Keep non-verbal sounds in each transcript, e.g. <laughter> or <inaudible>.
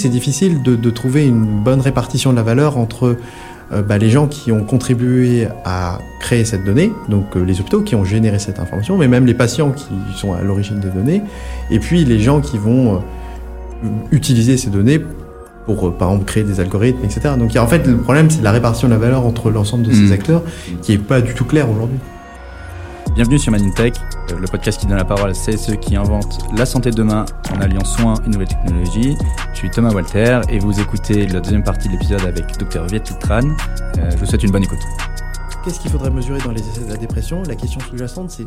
C'est difficile de, de, trouver une bonne répartition de la valeur entre euh, bah, les gens qui ont contribué à créer cette donnée, donc euh, les hôpitaux qui ont généré cette information, mais même les patients qui sont à l'origine des données, et puis les gens qui vont euh, utiliser ces données pour, par exemple, créer des algorithmes, etc. Donc en fait, le problème, c'est la répartition de la valeur entre l'ensemble de ces Mmh. acteurs qui est pas du tout clair aujourd'hui. Bienvenue sur Manintech, le podcast qui donne la parole à celles et ceux qui inventent la santé de demain en alliant soins et nouvelles technologies. Je suis Thomas Walter et vous écoutez la deuxième partie de l'épisode avec Dr Viet Tran. Euh, je vous souhaite une bonne écoute. Qu'est-ce qu'il faudrait mesurer dans les essais de la dépression? La question sous-jacente, c'est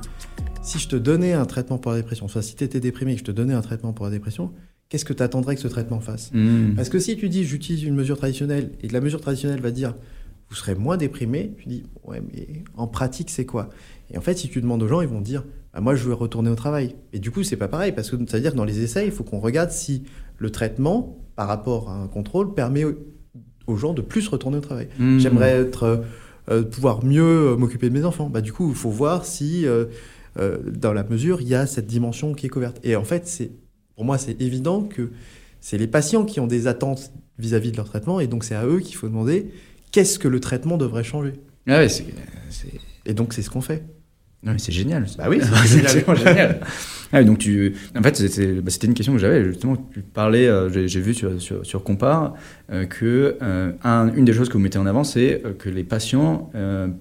si je te donnais un traitement pour la dépression, soit si tu étais déprimé et que je te donnais un traitement pour la dépression, qu'est-ce que tu attendrais que ce traitement fasse? Mmh. Parce que si tu dis j'utilise une mesure traditionnelle et que la mesure traditionnelle va dire vous serez moins déprimé, tu dis ouais mais en pratique c'est quoi? Et en fait si tu demandes aux gens ils vont dire bah, moi je veux retourner au travail. Et du coup c'est pas pareil parce que ça veut dire que dans les essais il faut qu'on regarde si le traitement par rapport à un contrôle permet aux- gens de plus retourner au travail. Mmh. J'aimerais être euh, euh, pouvoir mieux euh, m'occuper de mes enfants. Bah du coup il faut voir si euh, euh, dans la mesure il y a cette dimension qui est couverte. Et en fait c'est pour moi c'est évident que c'est les patients qui ont des attentes vis-à-vis de leur traitement, et donc c'est à eux qu'il faut demander qu'est-ce que le traitement devrait changer? Ah ouais, c'est... Et donc c'est ce qu'on fait. Non, mais c'est génial. Bah oui, <laughs> c'est génial. génial. Ah donc tu, en fait, c'était, bah, c'était une question que j'avais justement. Tu parlais, euh, j'ai, vu sur, sur, sur Compare euh, que euh, un- une des choses que vous mettez en avant, c'est que les patients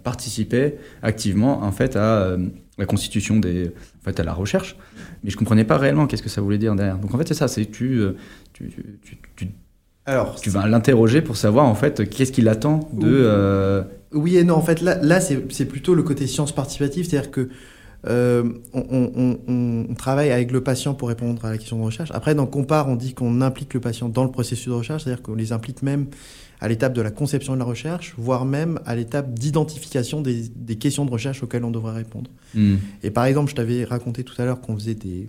participaient activement en fait à la constitution des, en fait, à la recherche. Mais je comprenais pas réellement qu'est-ce que ça voulait dire derrière. Donc en fait, c'est ça, c'est tu, tu, tu, tu, Alors, tu vas l'interroger pour savoir en fait qu'est-ce qu'il attend de. euh, oui et non, en fait là, là c'est plutôt le côté science participative, c'est-à-dire que euh, on, on- on- on travaille avec le patient pour répondre à la question de recherche. Après, dans Compare, on dit qu'on implique le patient dans le processus de recherche, c'est-à-dire qu'on les implique même à l'étape de la conception de la recherche, voire même à l'étape d'identification des, des questions de recherche auxquelles on devrait répondre. hmm. Et par exemple, je t'avais raconté tout à l'heure qu'on faisait des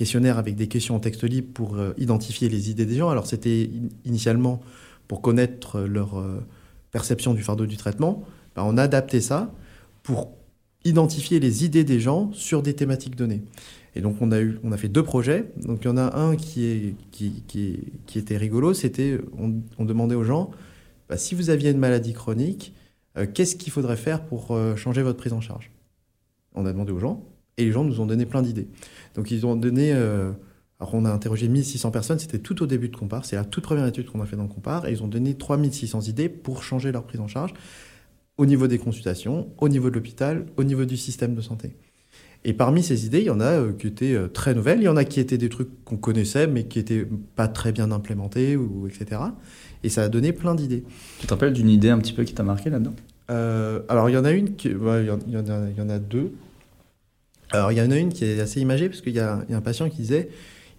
questionnaires avec des questions en texte libre pour euh, identifier les idées des gens. Alors c'était in- initialement pour connaître leur euh, perception du fardeau du traitement. Ben, on a adapté ça pour identifier les idées des gens sur des thématiques données. Et donc on a, eu, on a fait deux projets. Donc il y en a un qui, est, qui, qui, était rigolo, c'était on, demandait aux gens, bah, si vous aviez une maladie chronique, euh, qu'est-ce qu'il faudrait faire pour changer votre prise en charge? On a demandé aux gens, et les gens nous ont donné plein d'idées. Donc ils ont donné... euh, alors on a interrogé 1600 personnes, c'était tout au début de Compare, c'est la toute première étude qu'on a fait dans Compare, et ils ont donné 3600 idées pour changer leur prise en charge au niveau des consultations, au niveau de l'hôpital, au niveau du système de santé. Et parmi ces idées, il y en a euh, qui étaient euh, très nouvelles, il y en a qui étaient des trucs qu'on connaissait, mais qui étaient pas très bien implémentés, ou, etc. Et ça a donné plein d'idées. Tu te rappelles d'une idée un petit peu qui t'a marqué là-dedans? Euh, alors, il y en a une, qui, y, en a, il y en a deux. Alors, il y en a une qui est assez imagée, parce qu'il y, a un patient qui disait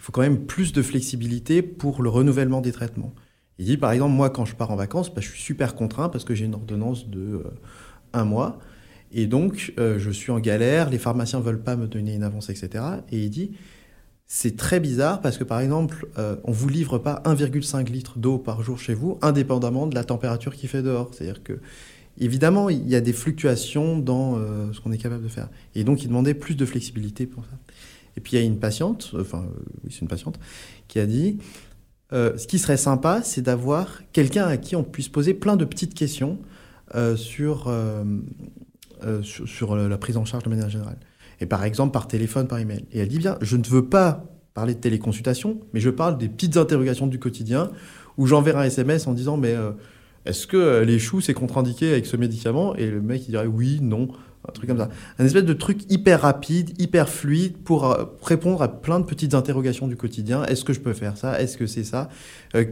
il faut quand même plus de flexibilité pour le renouvellement des traitements. Il dit, par exemple, moi, quand je pars en vacances, bah, je suis super contraint parce que j'ai une ordonnance de euh, un mois. Et donc, euh, je suis en galère, les pharmaciens ne veulent pas me donner une avance, etc. Et il dit, c'est très bizarre parce que, par exemple, euh, on ne vous livre pas 1,5 litre d'eau par jour chez vous, indépendamment de la température qu'il fait dehors. C'est-à-dire que, évidemment, il y a des fluctuations dans euh, ce qu'on est capable de faire. Et donc, il demandait plus de flexibilité pour ça. Et puis, il y a une patiente, enfin, euh, oui, c'est une patiente, qui a dit euh, ce qui serait sympa, c'est d'avoir quelqu'un à qui on puisse poser plein de petites questions sur, sur, sur la prise en charge de manière générale. Et par exemple, par téléphone, par email. Et elle dit bien, je ne veux pas parler de téléconsultation, mais je parle des petites interrogations du quotidien où j'enverrai un SMS en disant, mais est-ce que euh, les choux, c'est contre-indiqué avec ce médicament? Et le mec, il dirait oui, non, un truc comme ça. Un espèce de truc hyper rapide, hyper fluide pour euh, répondre à plein de petites interrogations du quotidien. Est-ce que je peux faire ça? Est-ce que c'est ça? Euh,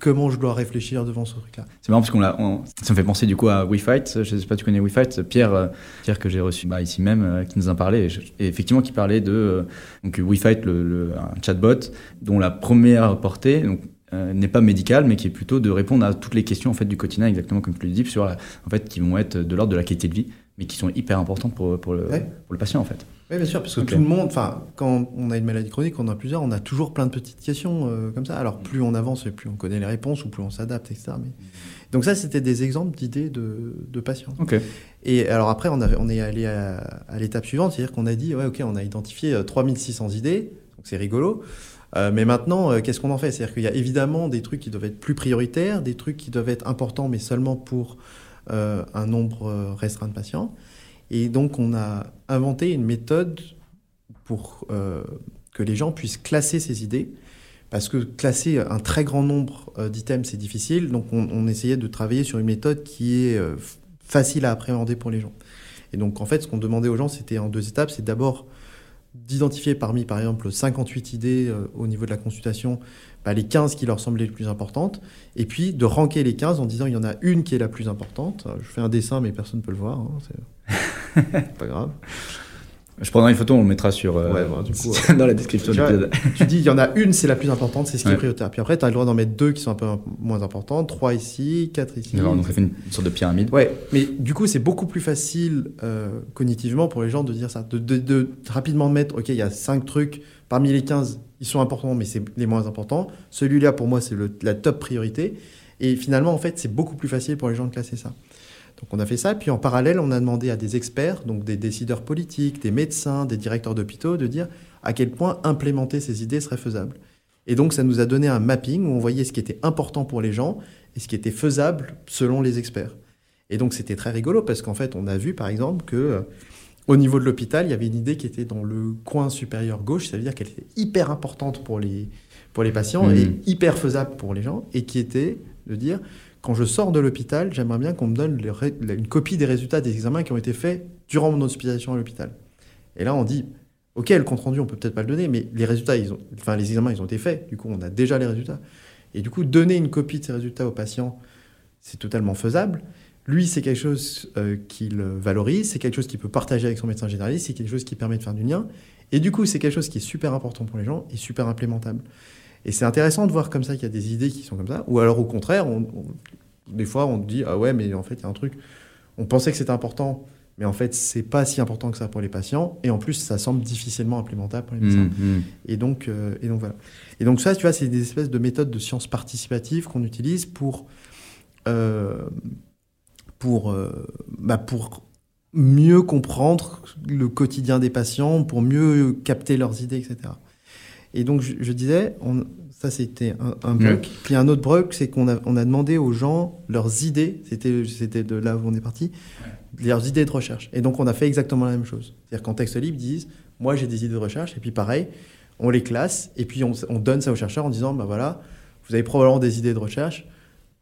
Comment je dois réfléchir devant ce truc-là? C'est marrant parce qu'on l'a, ça me fait penser du coup à WeFight. Je sais pas si tu connais WeFight? Pierre, Pierre que j'ai reçu bah, ici même, qui nous en parlait. Et, effectivement, qui parlait de donc WeFight, le, le- un chatbot dont la première portée euh, n'est pas médicale, mais qui est plutôt de répondre à toutes les questions en fait du quotidien, exactement comme tu le dis, sur la- en fait qui vont être de l'ordre de la qualité de vie, mais qui sont hyper importantes pour pour le, Ouais. pour le patient en fait. Oui, bien sûr, parce que tout le monde, enfin, quand on a une maladie chronique, on en a plusieurs, on a toujours plein de petites questions euh, comme ça. Alors, plus on avance et plus on connaît les réponses ou plus on s'adapte, etc. Mais... Donc ça, c'était des exemples d'idées de, de patients. Et alors après, on, est allé à, à l'étape suivante, c'est-à-dire qu'on a dit, ouais, ok, on a identifié euh, 3600 idées, donc c'est rigolo. Mais maintenant, qu'est-ce qu'on en fait? C'est-à-dire qu'il y a évidemment des trucs qui doivent être plus prioritaires, des trucs qui doivent être importants, mais seulement pour un nombre restreint de patients. Et donc, on a inventé une méthode pour que les gens puissent classer ces idées parce que classer un très grand nombre euh, d'items, c'est difficile. Donc on, essayait de travailler sur une méthode qui est euh, facile à appréhender pour les gens. Et donc en fait, ce qu'on demandait aux gens, c'était en deux étapes. C'est d'abord d'identifier parmi, par exemple, 58 idées euh, au niveau de la consultation, bah, les 15 qui leur semblaient les plus importantes, et puis de ranker les 15 en disant il y en a une qui est la plus importante. Je fais un dessin, mais personne ne peut le voir. Hein, c'est <laughs> pas grave. Je prendrai une photo, on le mettra sur, euh, <laughs> dans la description de l'épisode. tu dis, il y en a une, c'est la plus importante, c'est ce qui est prioritaire. Puis après, tu as le droit d'en mettre deux qui sont un peu moins importantes, trois ici, quatre ici. donc ça fait une sorte de pyramide. Ouais, mais du coup, c'est beaucoup plus facile euh, cognitivement pour les gens de dire ça. De, de, de rapidement mettre, OK, il y a cinq trucs, parmi les 15, ils sont importants, mais c'est les moins importants. Celui-là, pour moi, c'est la top priorité. Et finalement, en fait, c'est beaucoup plus facile pour les gens de classer ça. Donc on a fait ça, puis en parallèle, on a demandé à des experts, donc des décideurs politiques, des médecins, des directeurs d'hôpitaux, de dire à quel point implémenter ces idées serait faisable. Et donc ça nous a donné un mapping où on voyait ce qui était important pour les gens et ce qui était faisable selon les experts. Et donc c'était très rigolo parce qu'en fait, on a vu par exemple que euh, au niveau de l'hôpital, il y avait une idée qui était dans le coin supérieur gauche, ça veut dire qu'elle était hyper importante pour les, pour les patients mmh. et hyper faisable pour les gens, et qui était de dire quand je sors de l'hôpital, j'aimerais bien qu'on me donne une copie des résultats des examens qui ont été faits durant mon hospitalisation à l'hôpital. Et là, on dit, OK, le compte rendu, on peut peut-être pas le donner, mais les résultats, les examens, ils ont été faits. Du coup, on a déjà les résultats. Et du coup, donner une copie de ces résultats au patient, c'est totalement faisable. Lui, c'est quelque chose euh, qu'il valorise, c'est quelque chose qu'il peut partager avec son médecin généraliste, c'est quelque chose qui permet de faire du lien. Et du coup, c'est quelque chose qui est super important pour les gens et super implémentable. Et c'est intéressant de voir comme ça qu'il y a des idées qui sont comme ça. Ou alors au contraire, des fois on dit ah ouais mais en fait il y a un truc, on pensait que c'était important, mais en fait c'est pas si important que ça pour les patients. Et en plus ça semble difficilement implémentable pour les médecins. Mmh, mmh. Et donc euh, et donc voilà. Et donc ça tu vois c'est des espèces de méthodes de sciences participatives qu'on utilise pour euh, pour euh, bah pour mieux comprendre le quotidien des patients, pour mieux capter leurs idées, etc. Et donc, je, disais, on, ça c'était un, bloc. Puis un autre bloc, c'est qu'on a, on a demandé aux gens leurs idées, c'était, c'était de là où on est parti, leurs idées de recherche. Et donc, on a fait exactement la même chose. C'est-à-dire qu'en texte libre, ils disent, moi j'ai des idées de recherche, et puis pareil, on les classe, et puis on, on donne ça aux chercheurs en disant, ben voilà, vous avez probablement des idées de recherche,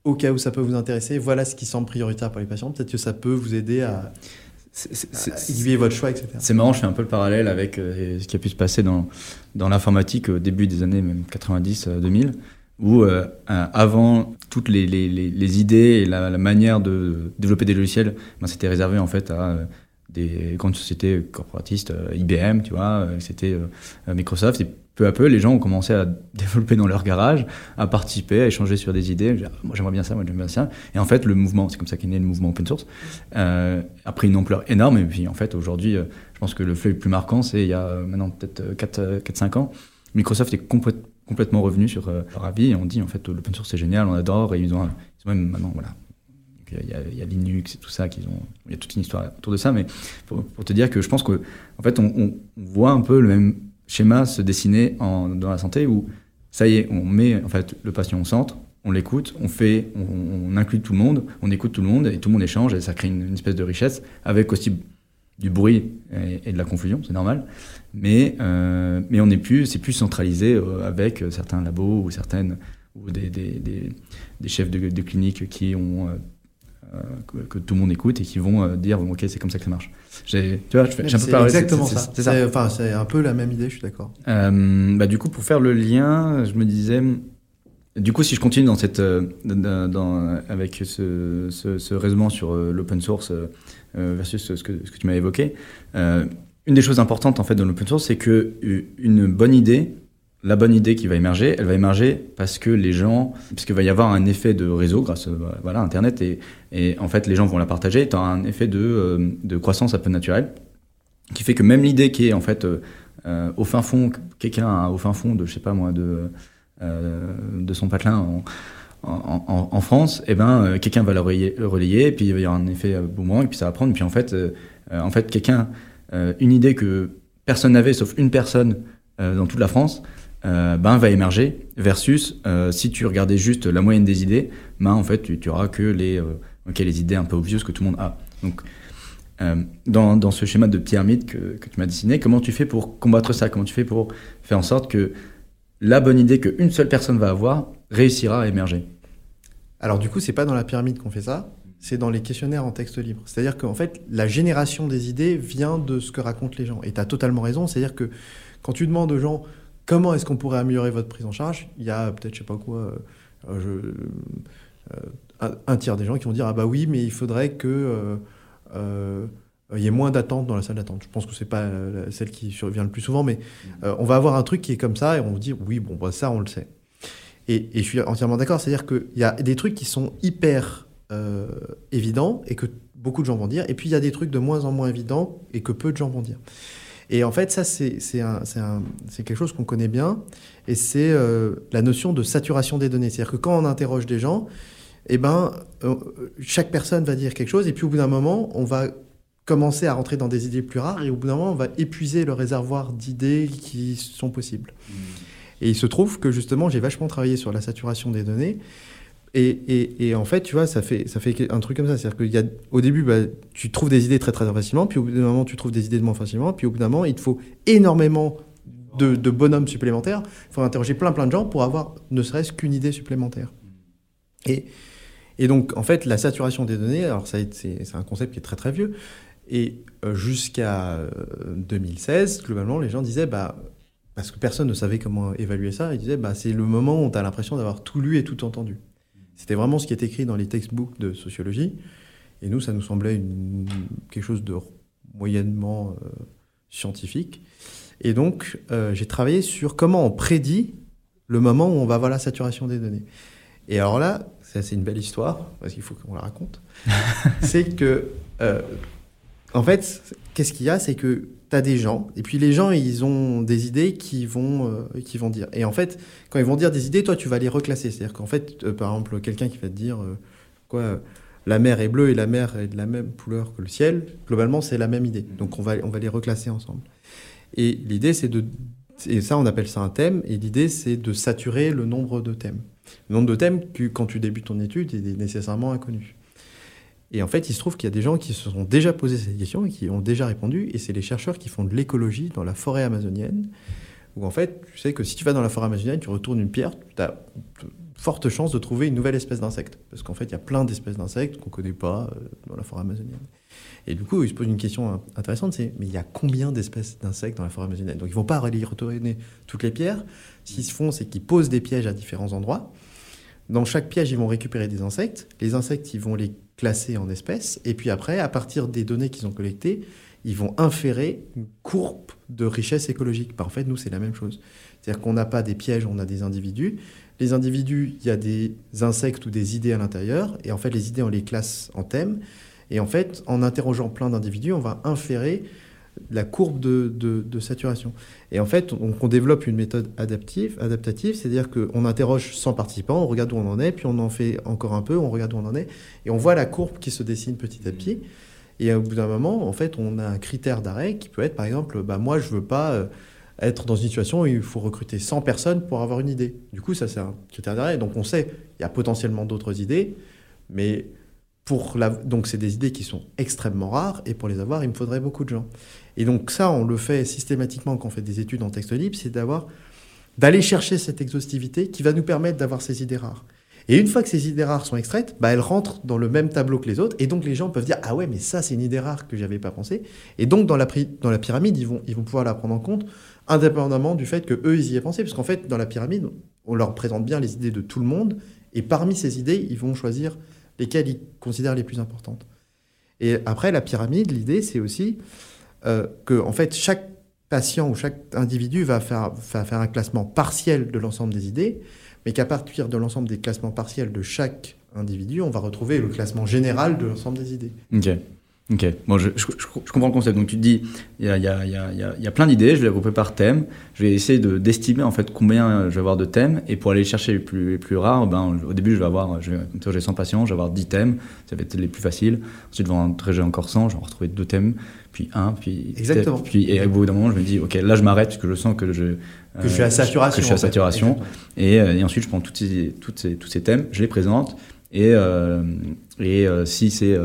au cas où ça peut vous intéresser, voilà ce qui semble prioritaire pour les patients. Peut-être que ça peut vous aider à aiguiller votre choix, etc. C'est marrant, je fais un peu le parallèle avec euh, ce qui a pu se passer dans, dans l'informatique au début des années même 90-2000, où euh, avant toutes les, les, les, idées et la, manière de développer des logiciels, ben, c'était réservé en fait à euh, des grandes sociétés corporatistes, IBM, tu vois, c'était Microsoft, et peu à peu, les gens ont commencé à <laughs> développer dans leur garage, à participer, à échanger sur des idées. Moi, j'aimerais bien ça, moi, j'aimerais bien ça. Et en fait, le mouvement, c'est comme ça qu'est né le mouvement open source, euh, a pris une ampleur énorme. Et puis, en fait, aujourd'hui, euh, je pense que le fait le plus marquant, c'est il y a euh, maintenant peut-être 4-5 ans, Microsoft est complètement revenu sur leur avis et on dit, en fait, l'open source, c'est génial, on adore. Et ils ont, même maintenant, voilà, il y, a, Linux et tout ça, qu'ils ont, il y a toute une histoire autour de ça, mais pour, te dire que je pense qu'en en fait, on, voit un peu le même schéma se dessiner dans la santé où ça y est, on met en fait le patient au centre, on l'écoute, on fait, on, inclut tout le monde, on écoute tout le monde et tout le monde échange et ça crée une, espèce de richesse avec aussi du bruit et, de la confusion, c'est normal. Mais euh, mais on n'est plus, c'est plus centralisé euh, avec certains labos ou certaines ou des, des, chefs de, de, clinique qui ont euh, que, tout le monde écoute et qui vont euh, dire ok c'est comme ça que ça marche. Tu vois, je fais, un peu exactement ça. C'est enfin c'est un peu la même idée, je suis d'accord. Euh, bah, du coup pour faire le lien, je me disais du coup, si je continue dans cette, dans, avec ce, ce, raisonnement sur l'open source versus ce que, ce que tu m'as évoqué, une des choses importantes en fait dans l'open source, c'est que une bonne idée la bonne idée qui va émerger, elle va émerger parce que les gens, puisqu'il va y avoir un effet de réseau grâce à voilà, Internet, et, et en fait les gens vont la partager, as un effet de, euh, de, croissance un peu naturelle, qui fait que même l'idée qui est en fait euh, au fin fond, quelqu'un au fin fond de, je sais pas moi, de, euh, de son patelin en, en, France, et eh ben, quelqu'un va le relayer, et puis il va y avoir un effet boomerang, et puis ça va prendre, et puis en fait, en fait quelqu'un, une idée que personne n'avait sauf une personne dans toute la France, ben, va émerger, versus si tu regardais juste la moyenne des idées, ben, en fait, tu, tu auras que les, les idées un peu obvious que tout le monde a. Donc, dans, dans, ce schéma de pyramide que, que tu m'as dessiné, comment tu fais pour combattre ça? Comment tu fais pour faire en sorte que la bonne idée qu'une seule personne va avoir réussira à émerger? Alors du coup, c'est pas dans la pyramide qu'on fait ça, c'est dans les questionnaires en texte libre. C'est-à-dire qu'en fait, la génération des idées vient de ce que racontent les gens. Et tu as totalement raison, c'est-à-dire que quand tu demandes aux gens comment est-ce qu'on pourrait améliorer votre prise en charge, il y a peut-être, je sais pas quoi, euh, euh, un, tiers des gens qui vont dire ah bah oui, mais il faudrait que euh, il y ait moins d'attente dans la salle d'attente. Je pense que c'est pas celle qui survient le plus souvent, mais on va avoir un truc qui est comme ça et on va dire oui, bon, bah, ça on le sait. Et, et je suis entièrement d'accord, c'est-à-dire qu'il y a des trucs qui sont hyper euh, évident et que beaucoup de gens vont dire. Et puis il y a des trucs de moins en moins évidents et que peu de gens vont dire. Et en fait, ça, c'est quelque chose qu'on connaît bien, et c'est euh, la notion de saturation des données. C'est-à-dire que quand on interroge des gens, eh ben, euh, chaque personne va dire quelque chose, et puis au bout d'un moment, on va commencer à rentrer dans des idées plus rares, et au bout d'un moment, on va épuiser le réservoir d'idées qui sont possibles. Mmh. Et il se trouve que justement, j'ai vachement travaillé sur la saturation des données, et, en fait, tu vois, ça fait, un truc comme ça. C'est-à-dire qu'au début, bah, tu trouves des idées très très facilement, puis au bout d'un moment, tu trouves des idées de moins facilement, puis au bout d'un moment, il te faut énormément de, bonhommes supplémentaires. Il faut interroger plein plein de gens pour avoir ne serait-ce qu'une idée supplémentaire. Et, et donc, en fait, la saturation des données, alors ça, c'est un concept qui est très très vieux. Et euh, jusqu'à 2016, euh, globalement, les gens disaient, bah, parce que personne ne savait comment évaluer ça, ils disaient, bah, c'est le moment où tu as l'impression d'avoir tout lu et tout entendu. C'était vraiment ce qui est écrit dans les textbooks de sociologie. Et nous, ça nous semblait quelque chose de moyennement euh, scientifique. Et donc, euh, j'ai travaillé sur comment on prédit le moment où on va avoir la saturation des données. Et alors là, c'est une belle histoire, parce qu'il faut qu'on la raconte. <laughs> c'est que, euh, en fait, qu'est-ce qu'il y a? C'est que tu as des gens, et puis les gens, ils ont des idées qui vont, euh, qui vont dire. Et en fait, quand ils vont dire des idées, toi, tu vas les reclasser. C'est-à-dire qu'en fait, euh, par exemple, quelqu'un qui va te dire euh, quoi, la mer est bleue et la mer est de la même couleur que le ciel, globalement, c'est la même idée. Donc on va, on va les reclasser ensemble. Et l'idée, c'est de. Et ça, on appelle ça un thème, et l'idée, c'est de saturer le nombre de thèmes. Le nombre de thèmes, quand tu débutes ton étude, est nécessairement inconnu. Et en fait, il se trouve qu'il y a des gens qui se sont déjà posé cette question et qui ont déjà répondu, et c'est les chercheurs qui font de l'écologie dans la forêt amazonienne, où en fait, tu sais que si tu vas dans la forêt amazonienne, tu retournes une pierre, tu as de fortes chances de trouver une nouvelle espèce d'insecte. Parce qu'en fait, il y a plein d'espèces d'insectes qu'on ne connaît pas euh, dans la forêt amazonienne. Et du coup, ils se posent une question intéressante, c'est mais il y a combien d'espèces d'insectes dans la forêt amazonienne? Donc ils vont pas aller retourner toutes les pierres. Ce qu'ils font, c'est qu'ils posent des pièges à différents endroits. Dans chaque piège, ils vont récupérer des insectes. Les insectes, ils vont les classer en espèces. Et puis après, à partir des données qu'ils ont collectées, ils vont inférer une courbe de richesse écologique. Bah, en fait, nous, c'est la même chose. C'est-à-dire qu'on n'a pas des pièges, on a des individus. Les individus, il y a des insectes ou des idées à l'intérieur. Et en fait, les idées, on les classe en thèmes. Et en fait, en interrogeant plein d'individus, on va inférer la courbe de, saturation. Et en fait, on, développe une méthode adaptative, c'est-à-dire qu'on interroge 100 participants, on regarde où on en est, puis on en fait encore un peu, on regarde où on en est, et on voit la courbe qui se dessine petit à petit. Et au bout d'un moment, en fait, on a un critère d'arrêt qui peut être, par exemple, bah, moi, je veux pas euh, être dans une situation où il faut recruter 100 personnes pour avoir une idée. Du coup, ça, c'est un critère d'arrêt. Donc, on sait, il y a potentiellement d'autres idées, mais pour donc c'est des idées qui sont extrêmement rares, et pour les avoir, il me faudrait beaucoup de gens. Et donc ça, on le fait systématiquement quand on fait des études en texte libre, c'est d'avoir d'aller chercher cette exhaustivité qui va nous permettre d'avoir ces idées rares. Et une fois que ces idées rares sont extraites, bah, elles rentrent dans le même tableau que les autres, et donc les gens peuvent dire ah ouais mais ça c'est une idée rare que j'avais pas pensé. Et donc dans la, dans la pyramide ils vont ils vont pouvoir la prendre en compte indépendamment du fait que eux ils y aient pensé, parce qu'en fait dans la pyramide on leur présente bien les idées de tout le monde, et parmi ces idées ils vont choisir lesquelles ils considèrent les plus importantes. Et après la pyramide l'idée c'est aussi euh, que en fait chaque patient ou chaque individu va faire, faire un classement partiel de l'ensemble des idées, mais qu'à partir de l'ensemble des classements partiels de chaque individu, on va retrouver le classement général de l'ensemble des idées. Ok, bon, je, je, je, comprends le concept. Donc tu te dis, il y a, y, a, y, a, y a, plein d'idées, je vais les regrouper par thème, je vais essayer d'estimer en fait combien je vais avoir de thèmes, et pour aller chercher les plus, les plus rares, ben, au début je vais avoir, j'ai 100 patients, je vais avoir 10 thèmes, ça va être les plus faciles. Ensuite, devant un trajet encore 100, je vais retrouver deux thèmes, puis un, puis... Exactement. Puis, et au bout d'un moment, je me dis, ok, là je m'arrête parce que je sens que je... Que je suis à saturation. Que je suis à saturation. Et, euh, et, ensuite, je prends toutes ces, toutes ces, tous ces thèmes, je les présente, et, euh, et euh, si c'est...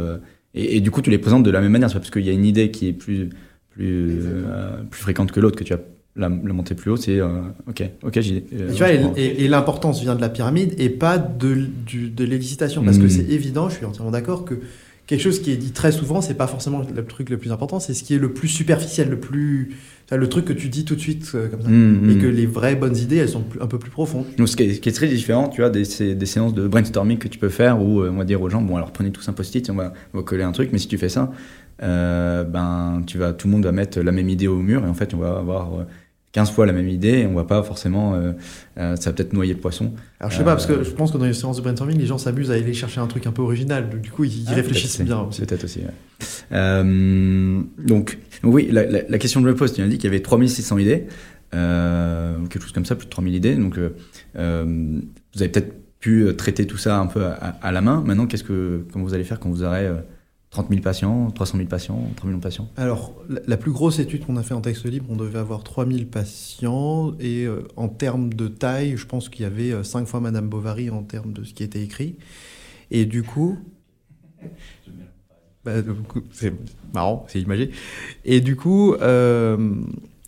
Et, et, du coup, tu les présentes de la même manière, c'est parce qu'il y a une idée qui est plus, plus, euh, plus fréquente que l'autre, que tu as la, la montée plus haut, c'est euh, ok, ok, j'y euh, Tu vois, et, et l'importance vient de la pyramide et pas de, du, de parce mmh. que c'est évident, je suis entièrement d'accord, que quelque chose qui est dit très souvent, c'est pas forcément le truc le plus important, c'est ce qui est le plus superficiel, le plus le truc que tu dis tout de suite euh, comme ça, mmh, et que les vraies bonnes idées, elles sont un peu plus profondes. Donc, ce qui est, ce qui est très différent, tu vois, des, des, séances de brainstorming que tu peux faire où on va dire aux gens, bon alors prenez tous un post-it, on va, on va coller un truc, mais si tu fais ça, euh, ben tu vas, tout le monde va mettre la même idée au mur et en fait on va avoir 15 fois la même idée et on va pas forcément euh, euh, ça va peut-être noyer le poisson. Alors je sais pas parce que je pense que dans les séances de brainstorming les gens s'amusent à aller chercher un truc un peu original. Du coup ils, ah, réfléchissent bien c'est peut-être aussi ouais. euh, donc oui la, la, la, question de me pose tu as dit qu'il y avait 3600 idées quelque chose comme ça plus de 3000 idées. Donc vous avez peut-être pu traiter tout ça un peu à, à la main. Maintenant qu'est-ce que comment vous allez faire quand vous aurez 30 000 patients, 300 000 patients, 3 millions de patients Alors, la, plus grosse étude qu'on a fait en texte libre, on devait avoir 3 000 patients. Et euh, en termes de taille, je pense qu'il y avait euh, 5 fois Madame Bovary en termes de ce qui était écrit. Et du coup. Bah, c'est marrant, c'est imagé. Et du coup, euh,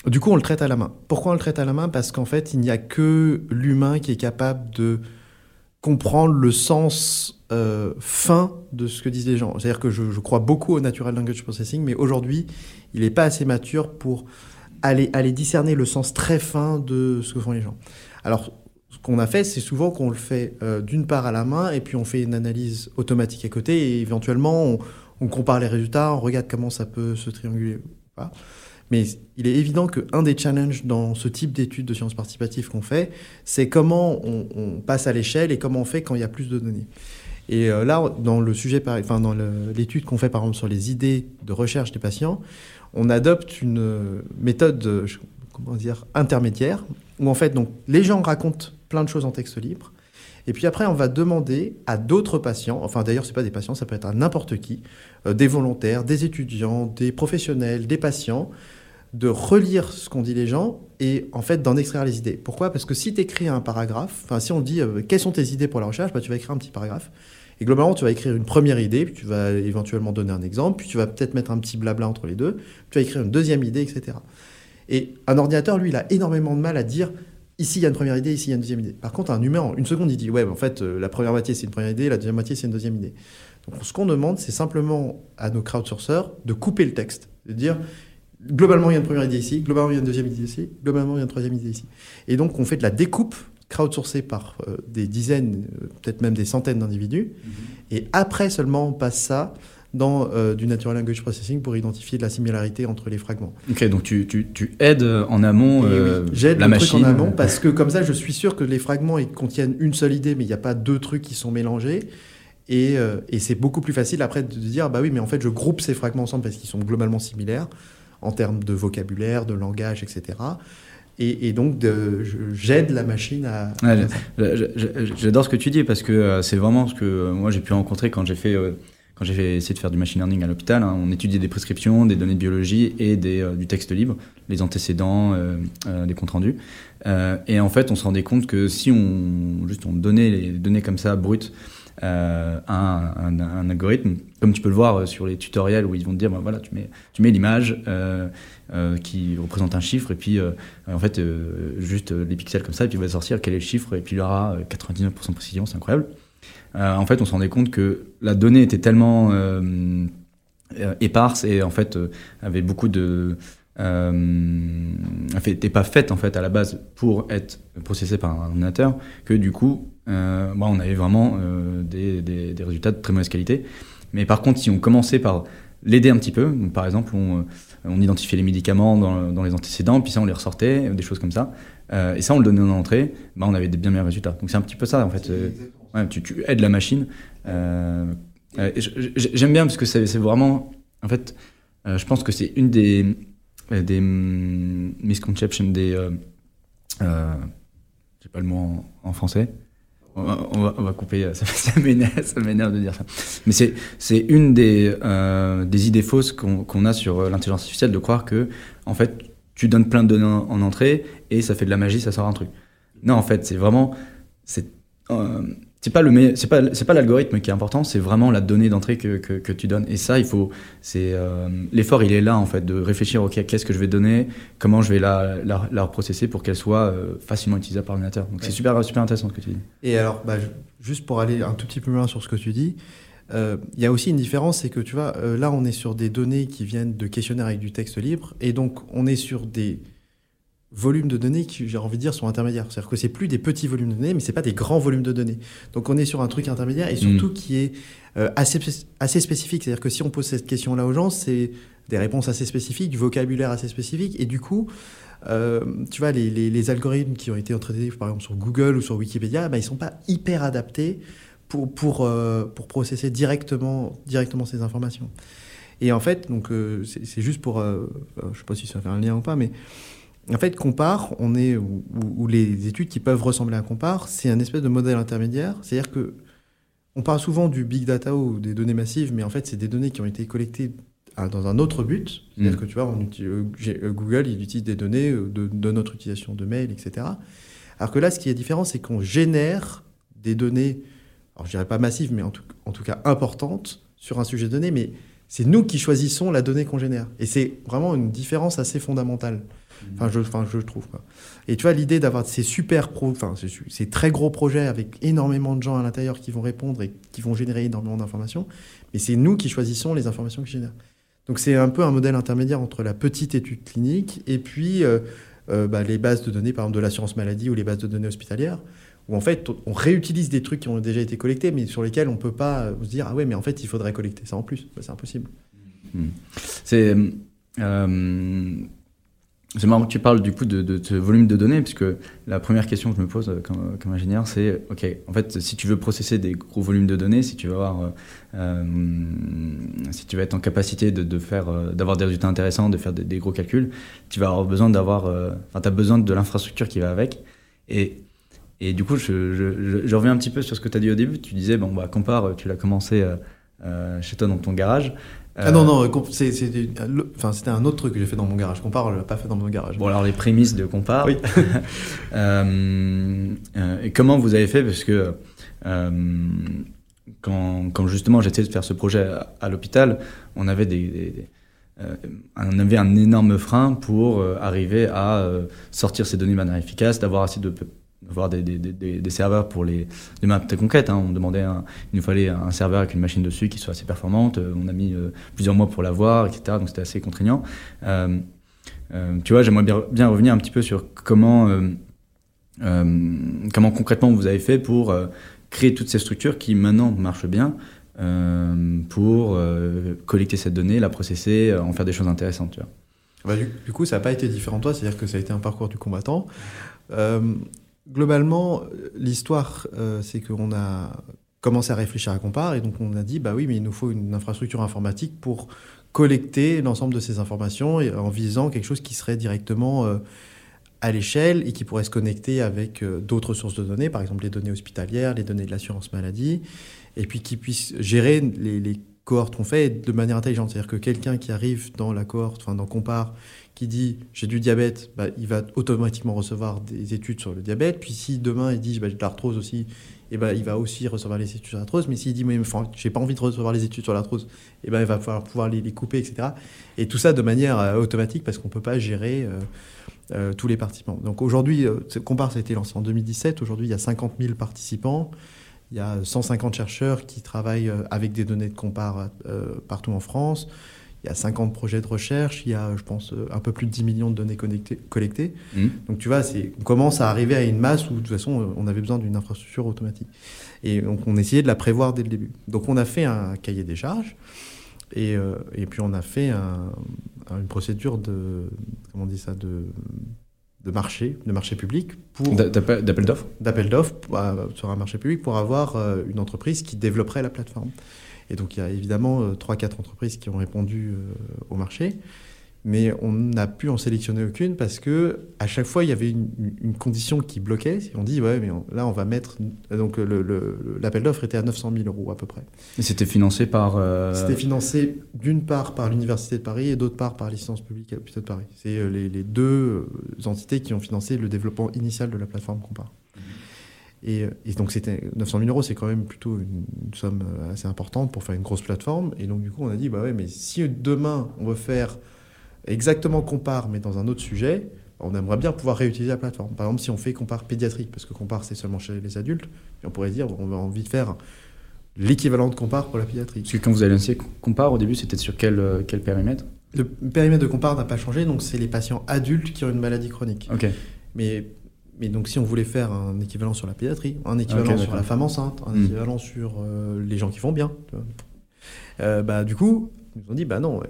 du coup, on le traite à la main. Pourquoi on le traite à la main? Parce qu'en fait, il n'y a que l'humain qui est capable de comprendre le sens euh, fin de ce que disent les gens. C'est-à-dire que je, crois beaucoup au natural language processing, mais aujourd'hui, il n'est pas assez mature pour aller, discerner le sens très fin de ce que font les gens. Alors, ce qu'on a fait, c'est souvent qu'on le fait euh, d'une part à la main, et puis on fait une analyse automatique à côté, et éventuellement, on, compare les résultats, on regarde comment ça peut se trianguler. Mais il est évident qu'un des challenges dans ce type d'études de sciences participatives qu'on fait, c'est comment on, passe à l'échelle et comment on fait quand il y a plus de données. Et euh, là, dans le sujet, enfin dans l'étude qu'on fait par exemple sur les idées de recherche des patients, on adopte une méthode, comment dire, intermédiaire, où en fait, donc, les gens racontent plein de choses en texte libre. Et puis après, on va demander à d'autres patients, enfin d'ailleurs, c'est pas des patients, ça peut être à n'importe qui, euh, des volontaires, des étudiants, des professionnels, des patients, de relire ce qu'ont dit les gens et en fait d'en extraire les idées. Pourquoi? Parce que si tu écris un paragraphe, enfin si on dit euh, quelles sont tes idées pour la recherche, bah, tu vas écrire un petit paragraphe. Et globalement, tu vas écrire une première idée, puis tu vas éventuellement donner un exemple, puis tu vas peut-être mettre un petit blabla entre les deux, tu vas écrire une deuxième idée, etc. Et un ordinateur, lui, il a énormément de mal à dire ici il y a une première idée, ici il y a une deuxième idée. Par contre, un humain, une seconde, il dit ouais, en fait, euh, la première moitié c'est une première idée, la deuxième moitié c'est une deuxième idée. Donc ce qu'on demande, c'est simplement à nos crowdsourceurs de couper le texte, de dire globalement, il y a une première idée ici, globalement, il y a une deuxième idée ici, globalement, il y a une troisième idée ici. Et donc, on fait de la découpe crowdsourcée par euh, des dizaines, euh, peut-être même des centaines d'individus. Mm -hmm. Et après seulement, on passe ça dans euh, du Natural Language Processing pour identifier de la similarité entre les fragments. Ok, donc tu, tu, tu aides en amont euh, oui, J'aide la machine. en amont parce que comme ça, je suis sûr que les fragments ils contiennent une seule idée, mais il n'y a pas deux trucs qui sont mélangés. Et, euh, et c'est beaucoup plus facile après de dire, bah oui, mais en fait, je groupe ces fragments ensemble parce qu'ils sont globalement similaires en termes de vocabulaire, de langage, etc. Et, et, donc, j'aide la machine à. Ouais, J'adore ce que tu dis parce que euh, c'est vraiment ce que euh, moi j'ai pu rencontrer quand j'ai fait. Euh, quand j'ai essayé de faire du machine learning à l'hôpital, hein, on étudiait des prescriptions, des données de biologie et des, du texte libre, les antécédents, euh, euh, des comptes rendus. et en fait, on se rendait compte que si on juste on donnait les données comme ça brutes euh, un, un, algorithme, comme tu peux le voir sur les tutoriels où ils vont te dire, ben voilà, tu mets, tu mets l'image euh, euh, qui représente un chiffre et puis en fait juste les pixels comme ça et puis il va sortir quel est le chiffre et puis il aura 99% de précision, c'est incroyable. en fait, on se rendait compte que la donnée était tellement éparse et en fait avait beaucoup de euh, n'était pas faite en fait à la base pour être processée par un ordinateur que du coup euh, bon, on avait vraiment euh, des, résultats de très mauvaise qualité. Mais par contre, si on commençait par l'aider un petit peu, donc par exemple, on, on identifiait les médicaments dans, les antécédents, puis ça, on les ressortait, des choses comme ça. Euh, et ça, on le donnait en entrée, bah, on avait des bien meilleurs résultats. Donc c'est un petit peu ça, en fait. Tu, aides la machine. Euh, J'aime bien parce que c'est vraiment en fait, je pense que c'est une des, des misconceptions, des. Euh, j'ai pas le mot en, français. On va, couper, <laughs> ça, ça m'énerve de dire ça. Mais c'est une des, des idées fausses qu'on a sur l'intelligence artificielle de croire que, en fait, tu donnes plein de données en, entrée et ça fait de la magie, ça sort un truc. Non, en fait, c'est vraiment. C'est pas le c'est pas c'est pas l'algorithme qui est important c'est vraiment la donnée d'entrée que, que, tu donnes. Et ça il faut c'est euh, l'effort il est là en fait de réfléchir ok qu'est-ce que je vais donner comment je vais la la, la reprocesser pour qu'elle soit euh, facilement utilisable par l'ordinateur. Donc c'est super super intéressant ce que tu dis. Et alors bah, juste pour aller un tout petit peu plus loin sur ce que tu dis euh, il y a aussi une différence c'est que tu vois là on est sur des données qui viennent de questionnaires avec du texte libre et donc on est sur des volumes de données qui, j'ai envie de dire, sont intermédiaires. C'est-à-dire que c'est plus des petits volumes de données, mais c'est pas des grands volumes de données. Donc on est sur un truc intermédiaire et surtout mm. qui est euh, assez, assez spécifique. C'est-à-dire que si on pose cette question-là aux gens, c'est des réponses assez spécifiques, du vocabulaire assez spécifique. Et du coup, euh, tu vois, les, les, algorithmes qui ont été entraînés, par exemple, sur Google ou sur Wikipédia, bah, ils sont pas hyper adaptés pour, pour, euh, pour processer directement, directement ces informations. Et en fait, donc c'est juste pour, je sais pas si ça fait un lien ou pas, mais en fait, Compare, on est, ou, les études qui peuvent ressembler à Compare, c'est un espèce de modèle intermédiaire. C'est-à-dire que on parle souvent du big data ou des données massives, mais en fait, c'est des données qui ont été collectées dans un autre but. C'est-à-dire mm. que tu vois, euh, euh, Google, il utilise des données euh, de, notre utilisation de mail, etc. Alors que là, ce qui est différent, c'est qu'on génère des données, alors je dirais pas massives, mais en tout, en tout cas importantes sur un sujet donné, mais c'est nous qui choisissons la donnée qu'on génère. Et c'est vraiment une différence assez fondamentale. Enfin, je, enfin, je trouve. Quoi. Et tu vois, l'idée d'avoir ces super pro, enfin, ces très gros projets avec énormément de gens à l'intérieur qui vont répondre et qui vont générer énormément d'informations, mais c'est nous qui choisissons les informations qu'ils génèrent. Donc c'est un peu un modèle intermédiaire entre la petite étude clinique et puis euh, euh, bah, les bases de données, par exemple de l'assurance maladie ou les bases de données hospitalières, où en fait on réutilise des trucs qui ont déjà été collectés, mais sur lesquels on peut pas se dire ah ouais mais en fait il faudrait collecter ça en plus, bah, c'est impossible. Hmm. C'est euh, c'est marrant que tu parles du coup de, ce volume de données, puisque la première question que je me pose euh, comme, ingénieur, c'est ok, en fait, si tu veux processer des gros volumes de données, si tu veux avoir, euh, euh, si tu veux être en capacité de, d'avoir des résultats intéressants, de faire des, gros calculs, tu vas avoir besoin d'avoir, enfin, tu as besoin de l'infrastructure qui va avec. Et, et du coup, je, je, je, reviens un petit peu sur ce que tu as dit au début. Tu disais, bon, bah, compare, tu l'as commencé chez toi dans ton garage. Ah non, non, c'était enfin, un autre truc que j'ai fait dans mon garage. Compare, je l'ai pas fait dans mon garage. Bon, alors les prémices de Compare. Oui. <laughs> Euh, euh, et comment vous avez fait? Parce que euh, quand, quand, justement j'essayais de faire ce projet à, l'hôpital, on avait des, on avait un énorme frein pour arriver à sortir ces données de manière efficace, d'avoir assez de avoir des, serveurs pour les, des maps très concrètes. Hein. On demandait, il nous fallait un serveur avec une machine dessus qui soit assez performante. Euh, on a mis euh, plusieurs mois pour l'avoir, etc. Donc c'était assez contraignant. Euh, tu vois, j'aimerais bien, bien, revenir un petit peu sur comment, comment concrètement vous avez fait pour créer toutes ces structures qui maintenant marchent bien. pour collecter cette donnée, la processer, en faire des choses intéressantes. Tu vois. Bah, du, du, coup, ça n'a pas été différent de toi, c'est-à-dire que ça a été un parcours du combattant. Globalement, l'histoire, euh, c'est qu'on a commencé à réfléchir à Compare et donc on a dit, bah oui, mais il nous faut une infrastructure informatique pour collecter l'ensemble de ces informations en visant quelque chose qui serait directement euh, à l'échelle et qui pourrait se connecter avec euh, d'autres sources de données, par exemple les données hospitalières, les données de l'assurance maladie, et puis qui puisse gérer les, les cohortes qu'on fait de manière intelligente. C'est-à-dire que quelqu'un qui arrive dans la cohorte, enfin dans Compare, qui dit j'ai du diabète, bah, il va automatiquement recevoir des études sur le diabète. Puis si demain il dit bah, j'ai de l'arthrose aussi, eh ben il va aussi recevoir les études sur l'arthrose. Mais s'il dit mais j'ai pas envie de recevoir les études sur l'arthrose, eh ben il va falloir pouvoir les, couper, etc. Et tout ça de manière euh, automatique parce qu'on peut pas gérer euh, euh, tous les participants. Donc aujourd'hui, Compare ça a été lancé en 2017. Aujourd'hui, il y a 50 000 participants. Il y a 150 chercheurs qui travaillent avec des données de Compare partout en France il y a 50 projets de recherche, il y a, je pense, euh, un peu plus de 10 millions de données collectées. Mmh. Donc, tu vois, on commence à arriver à une masse où, de toute façon, euh, on avait besoin d'une infrastructure automatique. Et donc, on essayait de la prévoir dès le début. Donc, on a fait un cahier des charges. Et, euh, et puis, on a fait une procédure de, comment on dit ça, de, de marché, de marché public pour d'appel d'offres, d'appel d'offres sur un marché public pour avoir une entreprise qui développerait la plateforme. Et donc il y a évidemment 3-4 entreprises qui ont répondu au marché mais on n'a pu en sélectionner aucune parce que à chaque fois il y avait une, condition qui bloquait. On dit ouais, mais là on va mettre donc l'appel d'offres était à 900 000 euros à peu près. Et c'était financé par. Euh, c'était financé d'une part par l'université de Paris et d'autre part par licence publique à l'hôpital de Paris. C'est euh, les, deux euh, entités qui ont financé le développement initial de la plateforme Compare. Mmh. Et, donc c'était 900 000 euros, c'est quand même plutôt une, une, somme assez importante pour faire une grosse plateforme. Et donc du coup on a dit bah ouais, mais si demain on veut faire exactement compare, mais dans un autre sujet, on aimerait bien pouvoir réutiliser la plateforme. Par exemple, si on fait compare pédiatrique, parce que compare c'est seulement chez les adultes, on pourrait dire on a envie de faire l'équivalent de compare pour la pédiatrie. Parce que quand vous avez lancé compare au début, c'était sur quel, euh, quel périmètre? Le périmètre de compare n'a pas changé, donc c'est les patients adultes qui ont une maladie chronique. Ok. Mais mais donc, si on voulait faire un équivalent sur la pédiatrie, un équivalent sur la femme enceinte, un hmm. équivalent sur euh, les gens qui vont bien, euh, bah, du coup, ils nous ont dit bah non,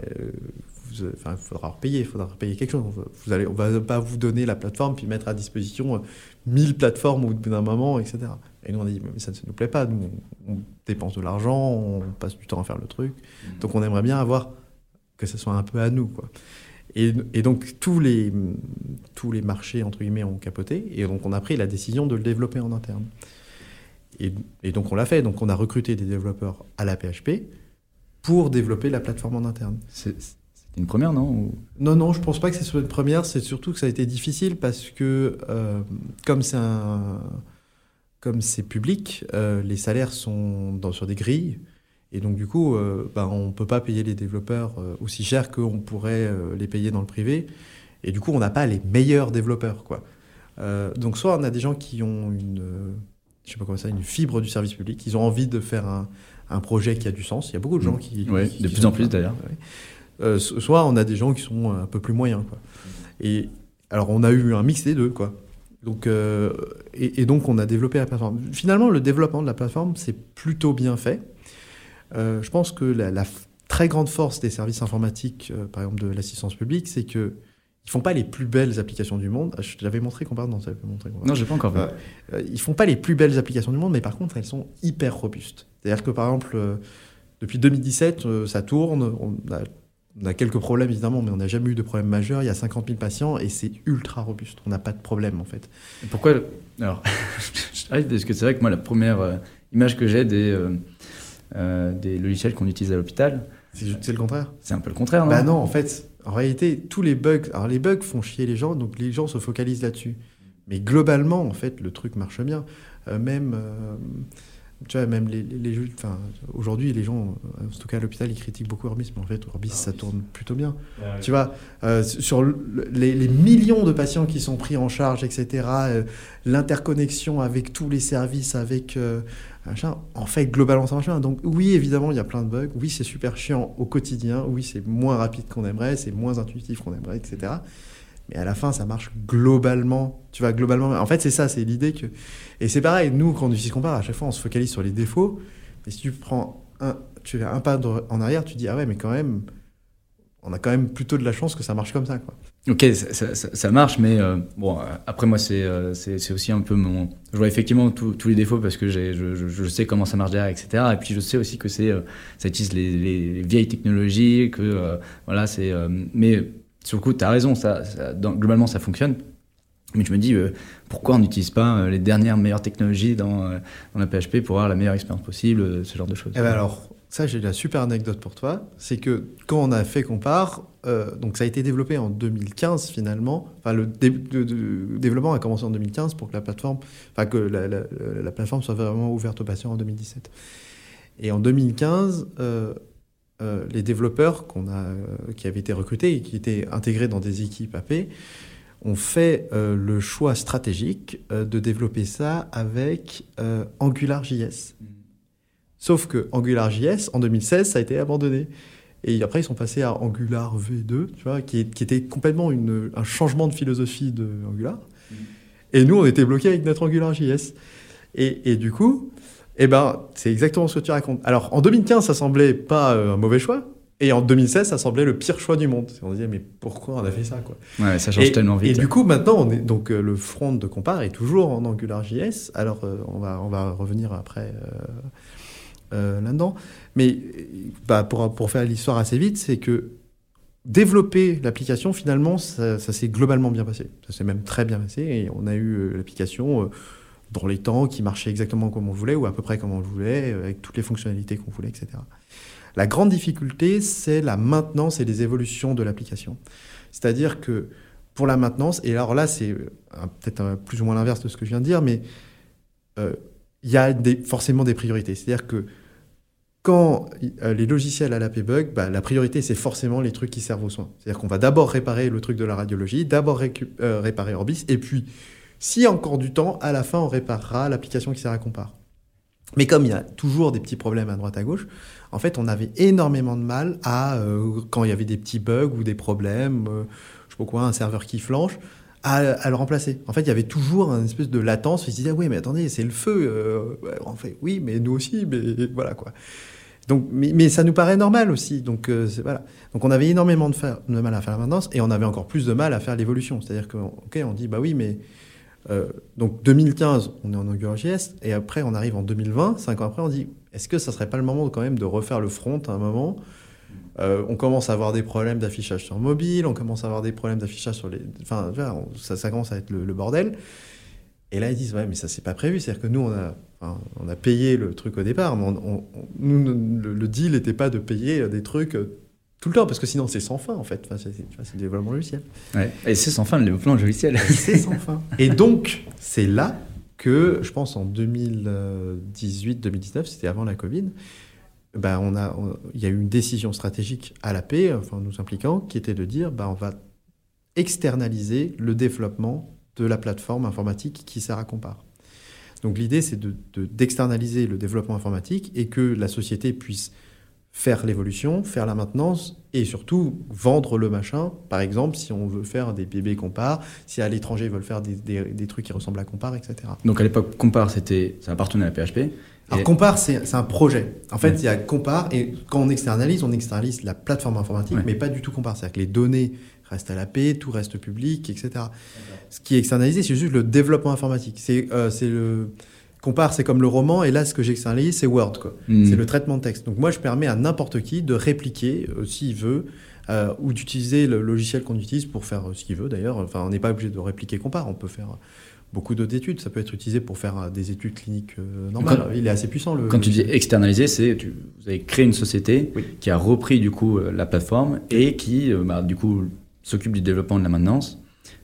il faudra repayer, il faudra repayer quelque chose. Vous allez, on va pas vous donner la plateforme puis mettre à disposition 1000 euh, plateformes au bout d'un moment, etc. Et nous on a dit mais ça ne nous plaît pas, nous on, dépense de l'argent, on passe du temps à faire le truc, mmh. donc on aimerait bien avoir que ce soit un peu à nous, quoi. Et, donc tous les, tous les marchés entre guillemets ont capoté et donc on a pris la décision de le développer en interne. Et, et donc on l'a fait, donc on a recruté des développeurs à la PHP pour développer la plateforme en interne. C'est une première, non Non, non, je pense pas que c'est une première. C'est surtout que ça a été difficile parce que euh, comme c'est un... comme c'est public, euh, les salaires sont dans, sur des grilles. Et donc, du coup, euh, bah, on ne peut pas payer les développeurs aussi cher qu'on pourrait les payer dans le privé. Et du coup, on n'a pas les meilleurs développeurs. Quoi. donc, soit on a des gens qui ont une, je sais pas comment ça, une fibre du service public, ils ont envie de faire un, un projet qui a du sens. Il y a beaucoup de gens mmh. qui. Oui, de plus en plus d'ailleurs. Euh, soit on a des gens qui sont un peu plus moyens. Quoi. Et alors on a eu un mix des deux. Quoi. Donc, euh, et, donc on a développé la plateforme. Finalement, le développement de la plateforme, c'est plutôt bien fait. Euh, je pense que la, très grande force des services informatiques, par exemple de l'assistance publique, c'est que ils font pas les plus belles applications du monde. Je l'avais montré qu'on parle dans montré. Non, j'ai pas encore vu. ils font pas les plus belles applications du monde, mais par contre, elles sont hyper robustes. C'est-à-dire que par exemple, depuis 2017, ça tourne. On a on a quelques problèmes évidemment, mais on n'a jamais eu de problème majeur. Il y a 50 000 patients et c'est ultra robuste. On n'a pas de problème en fait. pourquoi Alors, <laughs> parce que c'est vrai que moi, la première euh, image que j'ai des, euh, euh, des logiciels qu'on utilise à l'hôpital. C'est le contraire C'est un peu le contraire, non Bah non, en fait, en réalité, tous les bugs. Alors, les bugs font chier les gens, donc les gens se focalisent là-dessus. Mais globalement, en fait, le truc marche bien. même tu vois, même les, les, aujourd'hui, les gens, en tout cas à l'hôpital, ils critiquent beaucoup Orbis, mais en fait, Orbis, ça tourne plutôt bien. tu vois, euh, sur les, millions de patients qui sont pris en charge, etc., euh, l'interconnexion avec tous les services, avec euh, machin, en fait, globalement, ça marche bien. Donc, oui, évidemment, il y a plein de bugs. Oui, c'est super chiant au quotidien. Oui, c'est moins rapide qu'on aimerait, c'est moins intuitif qu'on aimerait, etc. Mais à la fin, ça marche globalement. Tu vois, globalement. En fait, c'est ça, c'est l'idée que. Et c'est pareil, nous, quand on utilise Compare, à chaque fois, on se focalise sur les défauts. Et si tu prends un, tu fais un pas en arrière, tu dis, ah ouais, mais quand même, on a quand même plutôt de la chance que ça marche comme ça. Quoi. Ok, ça, ça, marche, mais euh, bon, après moi, euh, c'est c'est aussi un peu mon. Je vois effectivement tous les défauts parce que je, je, je, sais comment ça marche derrière, etc. Et puis je sais aussi que c'est euh, ça utilise les, les, vieilles technologies, que voilà, c'est. mais sur le coup, tu as raison, ça, globalement, ça fonctionne. Mais je me dis, euh, pourquoi on n'utilise pas euh, les dernières meilleures technologies dans, euh, la PHP pour avoir la meilleure expérience possible, ce genre de choses eh ben alors, ça, j'ai la super anecdote pour toi. C'est que quand on a fait Compare, donc ça a été développé en 2015 finalement. Enfin, le, développement a commencé en 2015 pour que la plateforme, que la, la, plateforme soit vraiment ouverte aux patients en 2017. Et en 2015, euh, les développeurs qu'on a, euh, qui avaient été recrutés et qui étaient intégrés dans des équipes AP ont fait euh, le choix stratégique de développer ça avec AngularJS. Mm. Sauf que AngularJS, en 2016, ça a été abandonné. Et après, ils sont passés à Angular V2, tu vois, qui, était complètement un changement de philosophie de Angular. Mm. Et nous, on était bloqués avec notre AngularJS. Et, et du coup, eh ben, c'est exactement ce que tu racontes. Alors, en 2015, ça semblait pas euh, un mauvais choix. Et en 2016, ça semblait le pire choix du monde. On se disait, mais pourquoi on a fait ça quoi? Ouais, ça change tellement vite. Et du coup, maintenant, on est, donc, euh, le front de Compare est toujours en AngularJS. Alors, euh, on, va, on va revenir après là-dedans. Mais bah, pour, pour faire l'histoire assez vite, c'est que développer l'application, finalement, ça, s'est globalement bien passé. Ça s'est même très bien passé et on a eu l'application dans les temps qui marchait exactement comme on voulait ou à peu près comme on voulait, avec toutes les fonctionnalités qu'on voulait, etc. La grande difficulté, c'est la maintenance et les évolutions de l'application. C'est-à-dire que pour la maintenance, et alors là, c'est euh, peut-être plus ou moins l'inverse de ce que je viens de dire, mais euh, il y a forcément des priorités. C'est-à-dire que quand euh, les logiciels à la bug, bah, la priorité, c'est forcément les trucs qui servent aux soins. C'est-à-dire qu'on va d'abord réparer le truc de la radiologie, d'abord réparer Orbis, et puis, a encore du temps, à la fin, on réparera l'application qui sert à compare. Mais comme il y a toujours des petits problèmes à droite à gauche, en fait, on avait énormément de mal à, euh, quand il y avait des petits bugs ou des problèmes, euh, je sais pas quoi, un serveur qui flanche, à, le remplacer. En fait, il y avait toujours une espèce de latence. On se disait, oui, mais attendez, c'est le feu. Euh, en fait, oui, mais nous aussi, mais voilà quoi. Donc, mais, ça nous paraît normal aussi. Donc, voilà. Donc, on avait énormément de, mal à faire la maintenance et on avait encore plus de mal à faire l'évolution. C'est-à-dire que, ok, on dit, bah oui, mais euh, donc 2015, on est en AngularJS, et après on arrive en 2020, cinq ans après, on dit est-ce que ça serait pas le moment quand même de refaire le front à un moment? Euh, On commence à avoir des problèmes d'affichage sur mobile, on commence à avoir des problèmes d'affichage sur les. Enfin, ça, commence à être le, bordel. Et là, ils disent ouais, mais ça c'est pas prévu. C'est-à-dire que nous, on a, on a payé le truc au départ, mais nous, le, le deal n'était pas de payer des trucs tout le temps, parce que sinon c'est sans fin en fait. Enfin, c'est le développement logiciel. Ouais. Et c'est sans fin le développement logiciel. c'est sans fin. <laughs> Et donc, c'est là que, je pense en 2018-2019, c'était avant la Covid, on a, il y a eu une décision stratégique à la paix, enfin nous impliquant, qui était de dire ben on va externaliser le développement de la plateforme informatique qui sert à Compare. Donc l'idée, c'est d'externaliser de, le développement informatique et que la société puisse faire l'évolution, faire la maintenance et surtout vendre le machin. Par exemple, si on veut faire des bébés compare, si à l'étranger ils veulent faire des, des, trucs qui ressemblent à compare, etc. Donc à l'époque, compare, c'était, ça appartenait à PHP. Alors compare, c'est un projet. En fait, il y a compare et quand on externalise, on externalise la plateforme informatique, mais pas du tout compare. C'est-à-dire que les données restent à la paix, tout reste public, etc. Ce qui est externalisé, c'est juste le développement informatique. C'est euh, le compare, c'est comme le roman, et là, ce que j'externalise, c'est Word, quoi. Hmm. C'est le traitement de texte. Donc moi, je permets à n'importe qui de répliquer, euh, s'il veut, euh, ou d'utiliser le logiciel qu'on utilise pour faire euh, ce qu'il veut, d'ailleurs. Enfin, on n'est pas obligé de répliquer compare, on peut faire beaucoup d'autres études. Ça peut être utilisé pour faire des études cliniques normales. Il est assez puissant. Le, quand tu dis externaliser, c'est vous avez créé une société qui a repris du coup la plateforme et qui bah, du coup s'occupe du développement de la maintenance.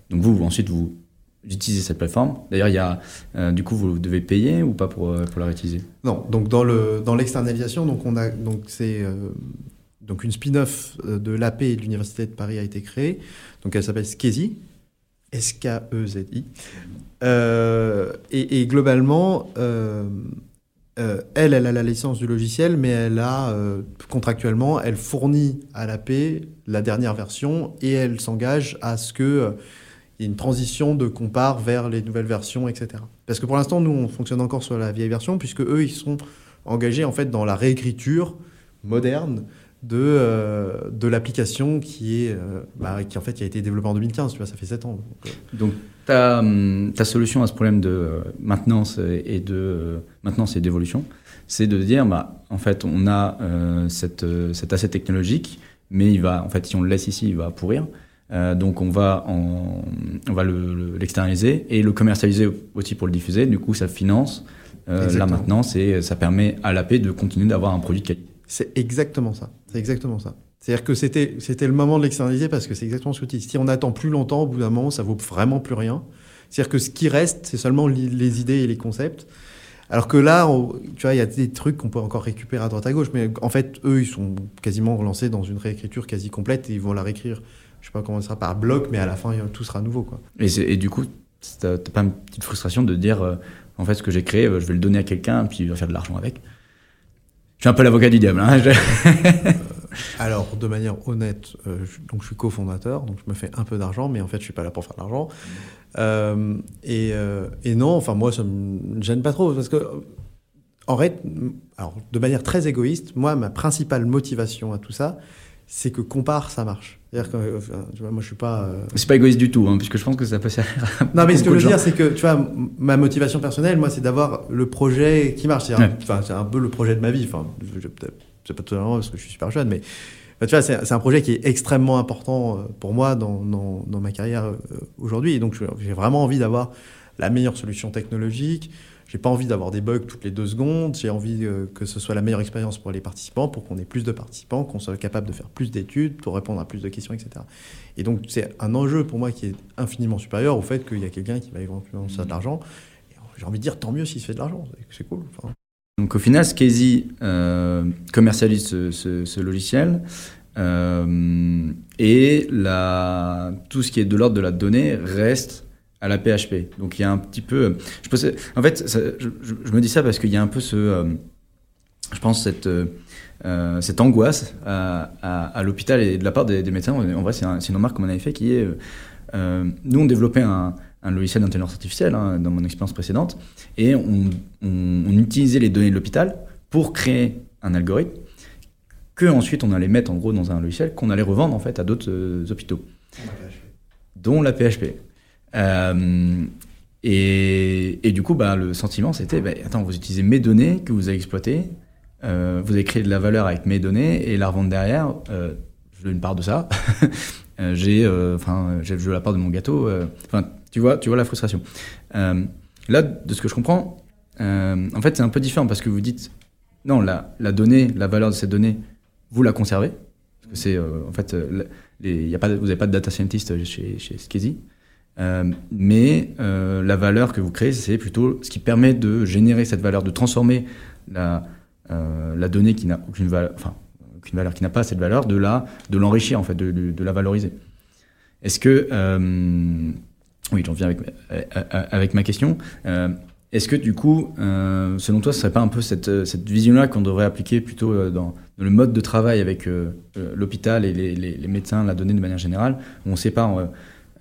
Donc vous, ensuite vous d'utiliser cette plateforme. D'ailleurs, il y a, euh, du coup, vous devez payer ou pas pour, euh, pour la réutiliser? Non, donc dans le dans l'externalisation, donc on a donc c'est euh, donc une spin-off de l'AP de l'université de Paris a été créée. Donc elle s'appelle Skezi, S-K-E-Z-I. Et, et, globalement, elle, elle a la licence du logiciel, mais elle a contractuellement, elle fournit à l'AP la dernière version et elle s'engage à ce que une transition de compare vers les nouvelles versions, etc. Parce que pour l'instant, nous, on fonctionne encore sur la vieille version, puisque eux, ils sont engagés en fait dans la réécriture moderne de, euh, de l'application qui est euh, bah, qui en fait qui a été développée en 2015 tu vois ça fait 7 ans donc, ta, hum, ta, solution à ce problème de euh, maintenance et de maintenance et d'évolution c'est de dire bah en fait on a cette, cet asset technologique mais il va en fait si on le laisse ici il va pourrir euh, donc on va, on va l'externaliser et le commercialiser aussi pour le diffuser. Du coup, ça finance euh, la maintenance et ça permet à l'AP de continuer d'avoir un produit de qualité. C'est exactement ça. C'est exactement ça. C'est-à-dire que c'était, c'était le moment de l'externaliser parce que c'est exactement ce que tu dis. Si on attend plus longtemps, au bout d'un moment, ça vaut vraiment plus rien. C'est-à-dire que ce qui reste, c'est seulement les idées et les concepts. Alors que là, tu vois, il y a des trucs qu'on peut encore récupérer à droite à gauche, mais en fait, eux, ils sont quasiment relancés dans une réécriture quasi complète et ils vont la réécrire je sais pas comment ça sera par bloc, mais à la fin, tout sera nouveau. Quoi. Et, et du coup, t'as pas une petite frustration de dire, euh, en fait, ce que j'ai créé, euh, je vais le donner à quelqu'un, puis il va faire de l'argent avec? Je suis un peu l'avocat du diable. Hein euh, alors, de manière honnête, je, donc je suis cofondateur, donc je me fais un peu d'argent, mais en fait, je suis pas là pour faire de l'argent. Et, et, non, enfin, moi, ça me gêne pas trop, parce que, en fait, alors, de manière très égoïste, moi, ma principale motivation à tout ça, c'est que compare, ça marche. C'est-à-dire que euh, tu vois, moi je suis pas. euh, C'est pas égoïste du tout, hein, puisque je pense que ça peut servir. à Non, mais ce que je veux dire, c'est que tu vois, ma motivation personnelle, moi, c'est d'avoir le projet qui marche. C'est un, Ouais. enfin, c'est un peu le projet de ma vie. Enfin, c'est pas totalement parce que je suis super jeune, mais enfin, tu vois, c'est un projet qui est extrêmement important euh, pour moi dans, dans, dans ma carrière euh, aujourd'hui. Et donc, j'ai vraiment envie d'avoir la meilleure solution technologique. J'ai pas envie d'avoir des bugs toutes les deux secondes. J'ai envie euh, que ce soit la meilleure expérience pour les participants, pour qu'on ait plus de participants, qu'on soit capable de faire plus d'études, pour répondre à plus de questions, etc. Et donc, c'est un enjeu pour moi qui est infiniment supérieur au fait qu'il y a quelqu'un qui va éventuellement faire de l'argent. J'ai envie de dire tant mieux s'il se fait de l'argent, c'est- cool. Donc au final, Scazy euh, commercialise ce, logiciel euh, et tout ce qui est de l'ordre de la donnée reste à la PHP. Donc il y a un petit peu... Je pense, en fait, ça- je, je- je me dis ça parce qu'il y a un peu ce... euh, je pense cette... euh, euh, cette angoisse à, à- à l'hôpital et de la part des, des médecins, en vrai c'est un- une remarque qu'on avait fait qui est, euh, euh, nous on développait un, un logiciel d'intelligence artificielle hein, dans mon expérience précédente, et on, on- on utilisait les données de l'hôpital pour créer un algorithme que ensuite on allait mettre en gros dans un logiciel qu'on allait revendre en fait à d'autres euh, hôpitaux, dont la PHP. Euh, et, du coup, bah, le sentiment c'était, bah, attends, vous utilisez mes données que vous avez exploitées, euh, vous avez créé de la valeur avec mes données et la revendre derrière, euh, je veux une part de ça. <laughs> J'ai, enfin, je veux la part de mon gâteau. Enfin, tu vois, tu vois la frustration. Là, de ce que je comprends, en fait, c'est un peu différent parce que vous dites, non, la, donnée, la valeur de cette donnée, vous la conservez. Parce que c'est, en fait, y a pas, vous n'avez pas de data scientist chez, chez. Euh, mais euh, la valeur que vous créez, c'est plutôt ce qui permet de générer cette valeur, de transformer la, euh, donnée qui n'a aucune valeur, enfin, aucune valeur, qui n'a pas cette valeur, de la, de l'enrichir en fait, de, la valoriser. Est-ce que, oui, j'en viens avec, ma question. Est-ce que du coup, selon toi, ce serait pas un peu cette, vision-là qu'on devrait appliquer plutôt dans, le mode de travail avec l'hôpital et les- les médecins, la donnée de manière générale, où on sépare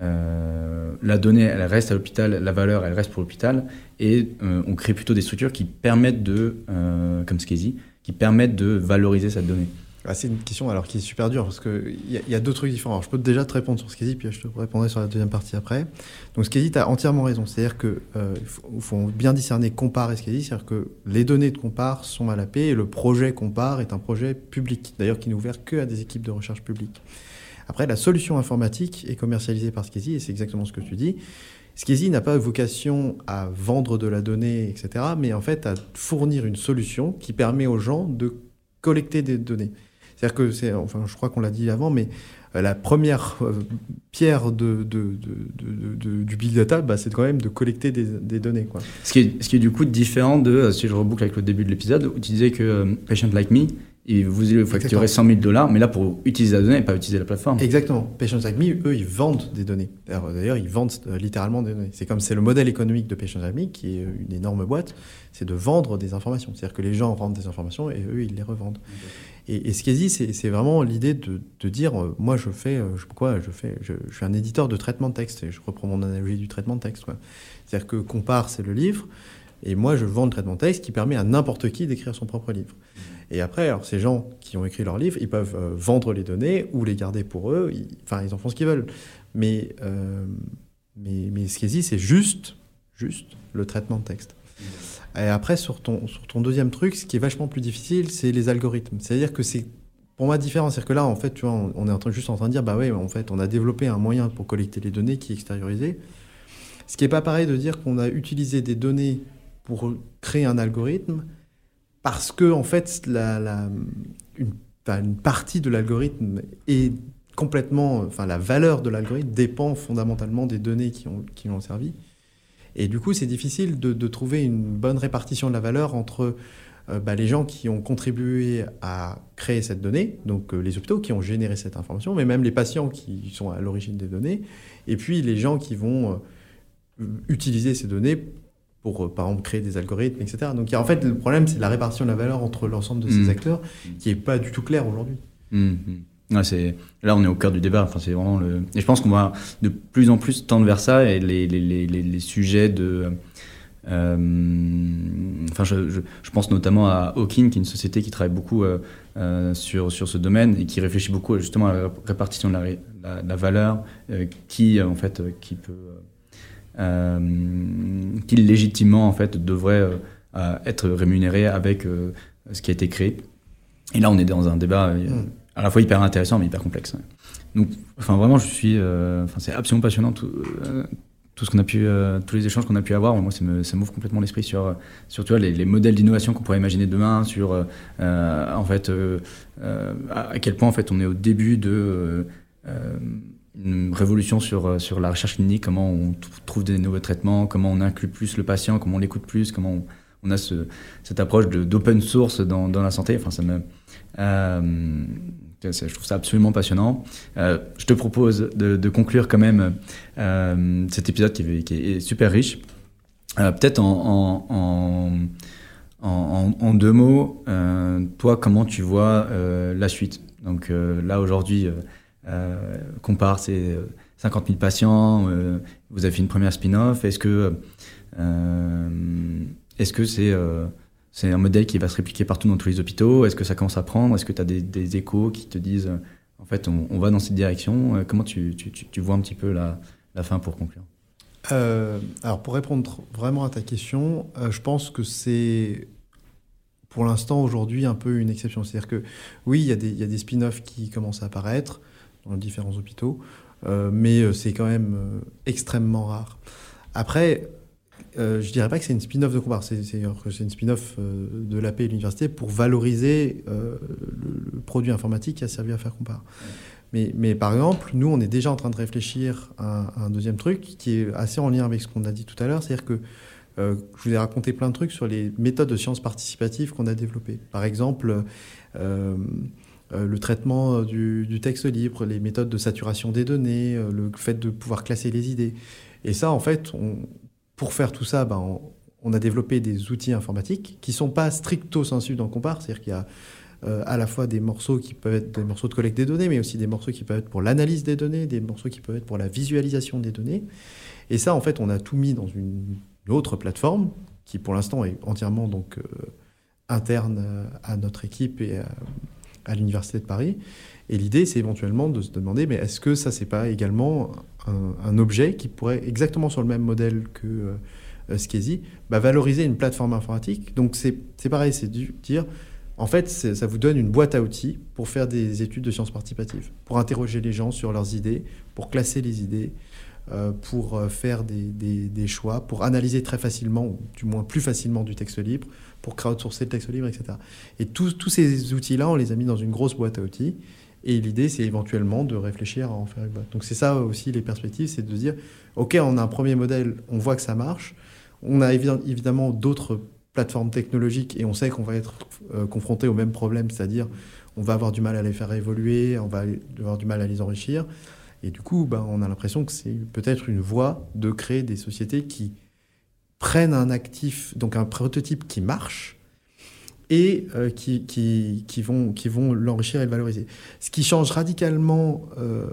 euh, la donnée, elle reste à l'hôpital, la valeur, elle reste pour l'hôpital, et euh, on crée plutôt des structures qui permettent de, euh, comme Skezy, qui permettent de valoriser cette donnée. Ah, c'est une question alors qui est super dure parce qu'il y, y a deux trucs différents. Alors, je peux déjà te répondre sur Skezy, puis je te répondrai sur la deuxième partie après. Donc Skezy, tu as entièrement raison. C'est-à-dire qu'il faut, bien discerner Compare et Skezy. C'est-à-dire que les données de Compare sont à la paix et le projet Compare est un projet public, d'ailleurs qui n'est ouvert que à des équipes de recherche publique. Après, la solution informatique est commercialisée par Skezy et c'est exactement ce que tu dis. Skezy n'a pas vocation à vendre de la donnée, etc., mais en fait à fournir une solution qui permet aux gens de collecter des données. C'est-à-dire que c'est, enfin, je crois qu'on l'a dit avant, mais euh, la première euh, pierre de, du big data, bah, c'est quand même de collecter des, données. Ce qui, est, ce qui est du coup différent de, euh, si je reboucle avec le début de l'épisode, où tu disais que Patient Like Me, il vous il facturait 100 000 dollars, mais là pour utiliser la donnée et pas utiliser la plateforme. Exactement. Patients Like Me, eux, ils vendent des données. D'ailleurs, ils vendent euh, littéralement des données. C'est comme c'est le modèle économique de Patients Like Me, qui est euh, une énorme boîte, c'est de vendre des informations. C'est-à-dire que les gens rendent des informations et eux, ils les revendent. Et, et ce qu'est dit, c'est vraiment l'idée de, de dire, euh, moi, je fais, je, quoi, je fais, je, je suis un éditeur de traitement de texte. Et je reprends mon analogie du traitement de texte. C'est-à-dire que Compare, c'est le livre, et moi, je vends le traitement de texte qui permet à n'importe qui d'écrire son propre livre. Et après, alors, ces gens qui ont écrit leur livre, ils peuvent euh, vendre les données ou les garder pour eux. Enfin, ils en font ce qu'ils veulent. Mais, euh, mais, mais ce qui est dit, c'est juste, juste le traitement de texte. Et après, sur ton, sur ton deuxième truc, ce qui est vachement plus difficile, c'est les algorithmes. C'est-à-dire que c'est pour moi différent. C'est-à-dire que là, en fait, tu vois, on, on est en train, juste en train de dire, bah ouais, en fait, on a développé un moyen pour collecter les données qui est extériorisé. Ce qui n'est pas pareil de dire qu'on a utilisé des données pour créer un algorithme parce que, en fait, la, une, partie de l'algorithme est complètement. Enfin, la valeur de l'algorithme dépend fondamentalement des données qui ont, qui lui ont servi. Et du coup, c'est difficile de, de trouver une bonne répartition de la valeur entre euh, bah, les gens qui ont contribué à créer cette donnée, donc euh, les hôpitaux qui ont généré cette information, mais même les patients qui sont à l'origine des données, et puis les gens qui vont euh, utiliser ces données pour, euh, par exemple, créer des algorithmes, etc. Donc, il y a- en fait, le problème, c'est la répartition de la valeur entre l'ensemble de ces Mm. acteurs qui n'est pas du tout claire aujourd'hui. Ouais, c'est là on est au cœur du débat. Enfin, c'est vraiment le. Et je pense qu'on va de plus en plus tendre vers ça et les, les, les, les- sujets de enfin, je, je, pense notamment à Hawking, qui est une société qui travaille beaucoup sur, sur ce domaine et qui réfléchit beaucoup justement à la répartition de la, la, valeur, qui en fait qui peut qui légitimement en fait devrait être rémunéré avec ce qui a été créé. Et là, on est dans un débat hmm. à la fois hyper intéressant mais hyper complexe. Donc, enfin, vraiment, je suis. Euh, enfin, c'est absolument passionnant tout, euh, tout ce qu'on a pu, euh, tous les échanges qu'on a pu avoir. Moi, ça me, ça m'ouvre complètement l'esprit sur, sur tu vois, les, les modèles d'innovation qu'on pourrait imaginer demain, sur en fait à quel point en fait on est au début de une révolution sur, sur la recherche clinique, comment on trouve des nouveaux traitements, comment on inclut plus le patient, comment on l'écoute plus, comment on, a ce, cette approche d'open source dans, dans, la santé. Enfin, ça me, je trouve ça absolument passionnant. Euh, je te propose de, conclure quand même euh, cet épisode qui est, super riche. Euh, peut-être en, en, deux mots, toi, comment tu vois la suite? Donc là, aujourd'hui, compare, c'est 50 000 patients, vous avez fait une première spin-off. Est-ce que est-ce que c'est c'est un modèle qui va se répliquer partout dans tous les hôpitaux? Est-ce que ça commence à prendre? Est-ce que tu as des, échos qui te disent, en fait, on, va dans cette direction? Euh, Comment tu, vois un petit peu la, fin pour conclure? Euh, Alors, pour répondre vraiment à ta question, euh, je pense que c'est pour l'instant, aujourd'hui, un peu une exception. C'est-à-dire que oui, il y a des, des spin-offs qui commencent à apparaître dans différents hôpitaux, mais c'est quand même extrêmement rare. Après, euh, je dirais pas que c'est une spin-off de Compare, c'est une spin-off euh, de l'AP et de l'université pour valoriser euh, le, produit informatique qui a servi à faire Compare. Mais, mais, par exemple, nous, on est déjà en train de réfléchir à, un deuxième truc qui est assez en lien avec ce qu'on a dit tout à l'heure, c'est-à-dire que je vous ai raconté plein de trucs sur les méthodes de sciences participatives qu'on a développées. Par exemple, le traitement du, du, texte libre, les méthodes de saturation des données, le fait de pouvoir classer les idées. Et ça, en fait, pour faire tout ça, ben, on, a développé des outils informatiques qui ne sont pas stricto sensu dans Compare, c'est-à-dire qu'il y a euh, à la fois des morceaux qui peuvent être des morceaux de collecte des données, mais aussi des morceaux qui peuvent être pour l'analyse des données, des morceaux qui peuvent être pour la visualisation des données. Et ça, en fait, on a tout mis dans une autre plateforme qui, pour l'instant, est entièrement donc euh, interne euh, à notre équipe et à, l'université de Paris. Et l'idée, c'est éventuellement de se demander, mais est-ce que ça, c'est pas également un, objet qui pourrait, exactement sur le même modèle que euh, Skezy, bah, valoriser une plateforme informatique? Donc c'est pareil, c'est dire, en fait, ça vous donne une boîte à outils pour faire des études de sciences participatives, pour interroger les gens sur leurs idées, pour classer les idées, euh, pour euh, faire des, des, choix, pour analyser très facilement, du moins plus facilement du texte libre, pour crowdsourcer le texte libre, etc. Et tous ces outils-là, on les a mis dans une grosse boîte à outils. Et l'idée, c'est éventuellement de réfléchir à en faire une boîte. Donc c'est ça aussi les perspectives, c'est de dire, OK, on a un premier modèle, on voit que ça marche. On a évidemment d'autres plateformes technologiques et on sait qu'on va être euh, confronté au même problème, c'est-à-dire on va avoir du mal à les faire évoluer, on va avoir du mal à les enrichir. Et du coup, ben, on a l'impression que c'est peut-être une voie de créer des sociétés qui prennent un actif, donc un prototype qui marche, et euh, qui, qui, qui, vont, qui vont l'enrichir et le valoriser. Ce qui change radicalement euh,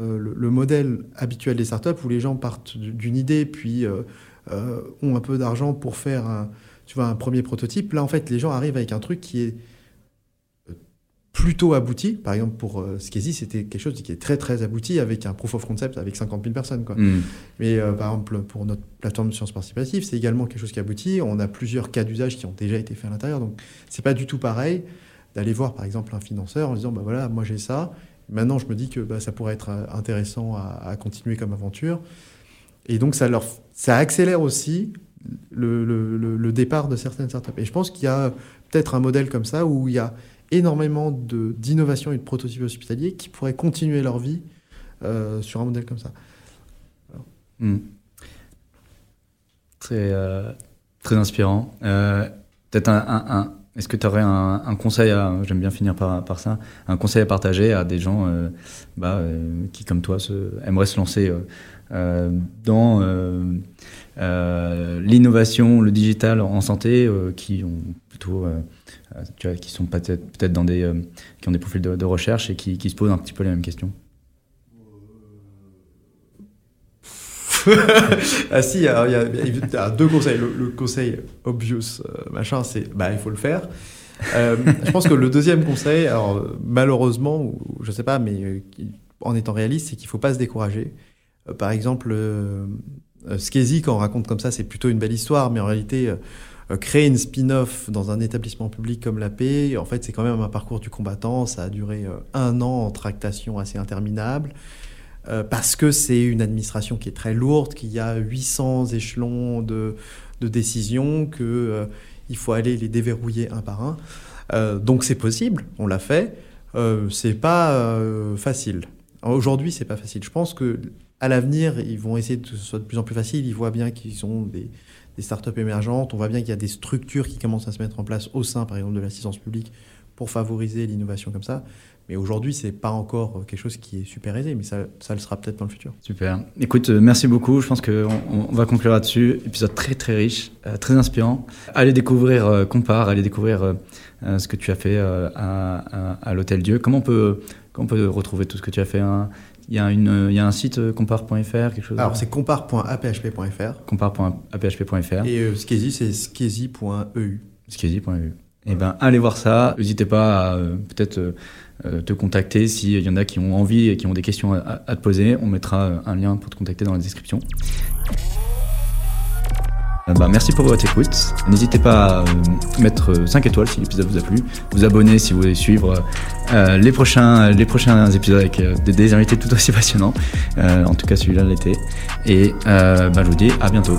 euh, le, modèle habituel des startups où les gens partent d'une idée puis ont un peu d'argent pour faire tu vois, un premier prototype. Là, en fait, les gens arrivent avec un truc qui est plutôt abouti. Par exemple, pour euh, c'était quelque chose qui est très très abouti avec un proof of concept avec 50 000 personnes. Quoi. Mm. Mais euh, par exemple, pour notre plateforme de sciences participatives, c'est également quelque chose qui aboutit. On a plusieurs cas d'usage qui ont déjà été faits à l'intérieur. Donc, c'est pas du tout pareil d'aller voir, par exemple, un financeur en disant bah voilà, moi j'ai ça. Maintenant, je me dis que bah, ça pourrait être euh, intéressant à, continuer comme aventure. Et donc, ça, leur, ça accélère aussi le, le, le départ de certaines startups. Et je pense qu'il y a peut-être un modèle comme ça où il y a énormément d'innovation et de prototypes hospitaliers qui pourraient continuer leur vie euh, sur un modèle comme ça. Hmm. Très, euh, très inspirant. Euh, peut-être un, est-ce que tu aurais un, conseil, j'aime bien finir par, par, ça, un conseil à partager à des gens bah, qui, comme toi, se, aimeraient se lancer dans l'innovation, le digital en santé, qui ont plutôt tu vois, qui sont peut-être peut dans des, euh, qui ont des profils de, recherche et qui, qui, se posent un petit peu les mêmes questions <laughs> ah si, il y, a deux conseils. Le, conseil obvious, machin, c'est bah il faut le faire. <laughs> je pense que le deuxième conseil, alors malheureusement, ou, je sais pas, mais en étant réaliste, c'est qu'il faut pas se décourager. par exemple, Skezy, quand on raconte comme ça, c'est plutôt une belle histoire, mais en réalité euh, créer une spin-off dans un établissement public comme la paix, en fait, c'est quand même un parcours du combattant. Ça a duré euh, un an en tractation assez interminable. Euh, parce que c'est une administration qui est très lourde, qu'il y a 800 échelons de, de décision, qu'il il faut aller les déverrouiller un par un. donc c'est possible, on l'a fait. c'est pas facile. Aujourd'hui, c'est pas facile. Je pense que à l'avenir, ils vont essayer de ce soit de plus en plus facile. Ils voient bien qu'ils ont des, des startups émergentes. On voit bien qu'il y a des structures qui commencent à se mettre en place au sein, par exemple, de l'assistance publique pour favoriser l'innovation comme ça. Mais aujourd'hui, c'est pas encore quelque chose qui est super aisé, mais ça, ça le sera peut-être dans le futur. Super. Écoute, euh, merci beaucoup. Je pense qu'on on va conclure là-dessus. Épisode très très riche, euh, très inspirant. Allez découvrir euh, Compare, allez découvrir ce que tu as fait à, à, l'Hôtel Dieu. Comment on peut, comment on peut retrouver tout ce que tu as fait hein? Il y, a une, il y a un site euh, compare.fr, quelque chose Alors, c'est compare.aphp.fr. Compare.aphp.fr. Et euh, Skezy, c'est skezy.eu. Skezy.eu. Eh ben, allez voir ça. N'hésitez pas à euh, peut-être euh, te contacter s'il y en a qui ont envie et qui ont des questions à, à te poser. On mettra un lien pour te contacter dans la description. Euh, bah, merci pour votre écoute. N'hésitez pas à euh, mettre 5 étoiles si l'épisode vous a plu, vous abonner si vous voulez suivre euh, les, prochains, les prochains épisodes avec des, des, invités tout aussi passionnants. en tout cas, celui-là l'était. Et bah, je vous dis à bientôt.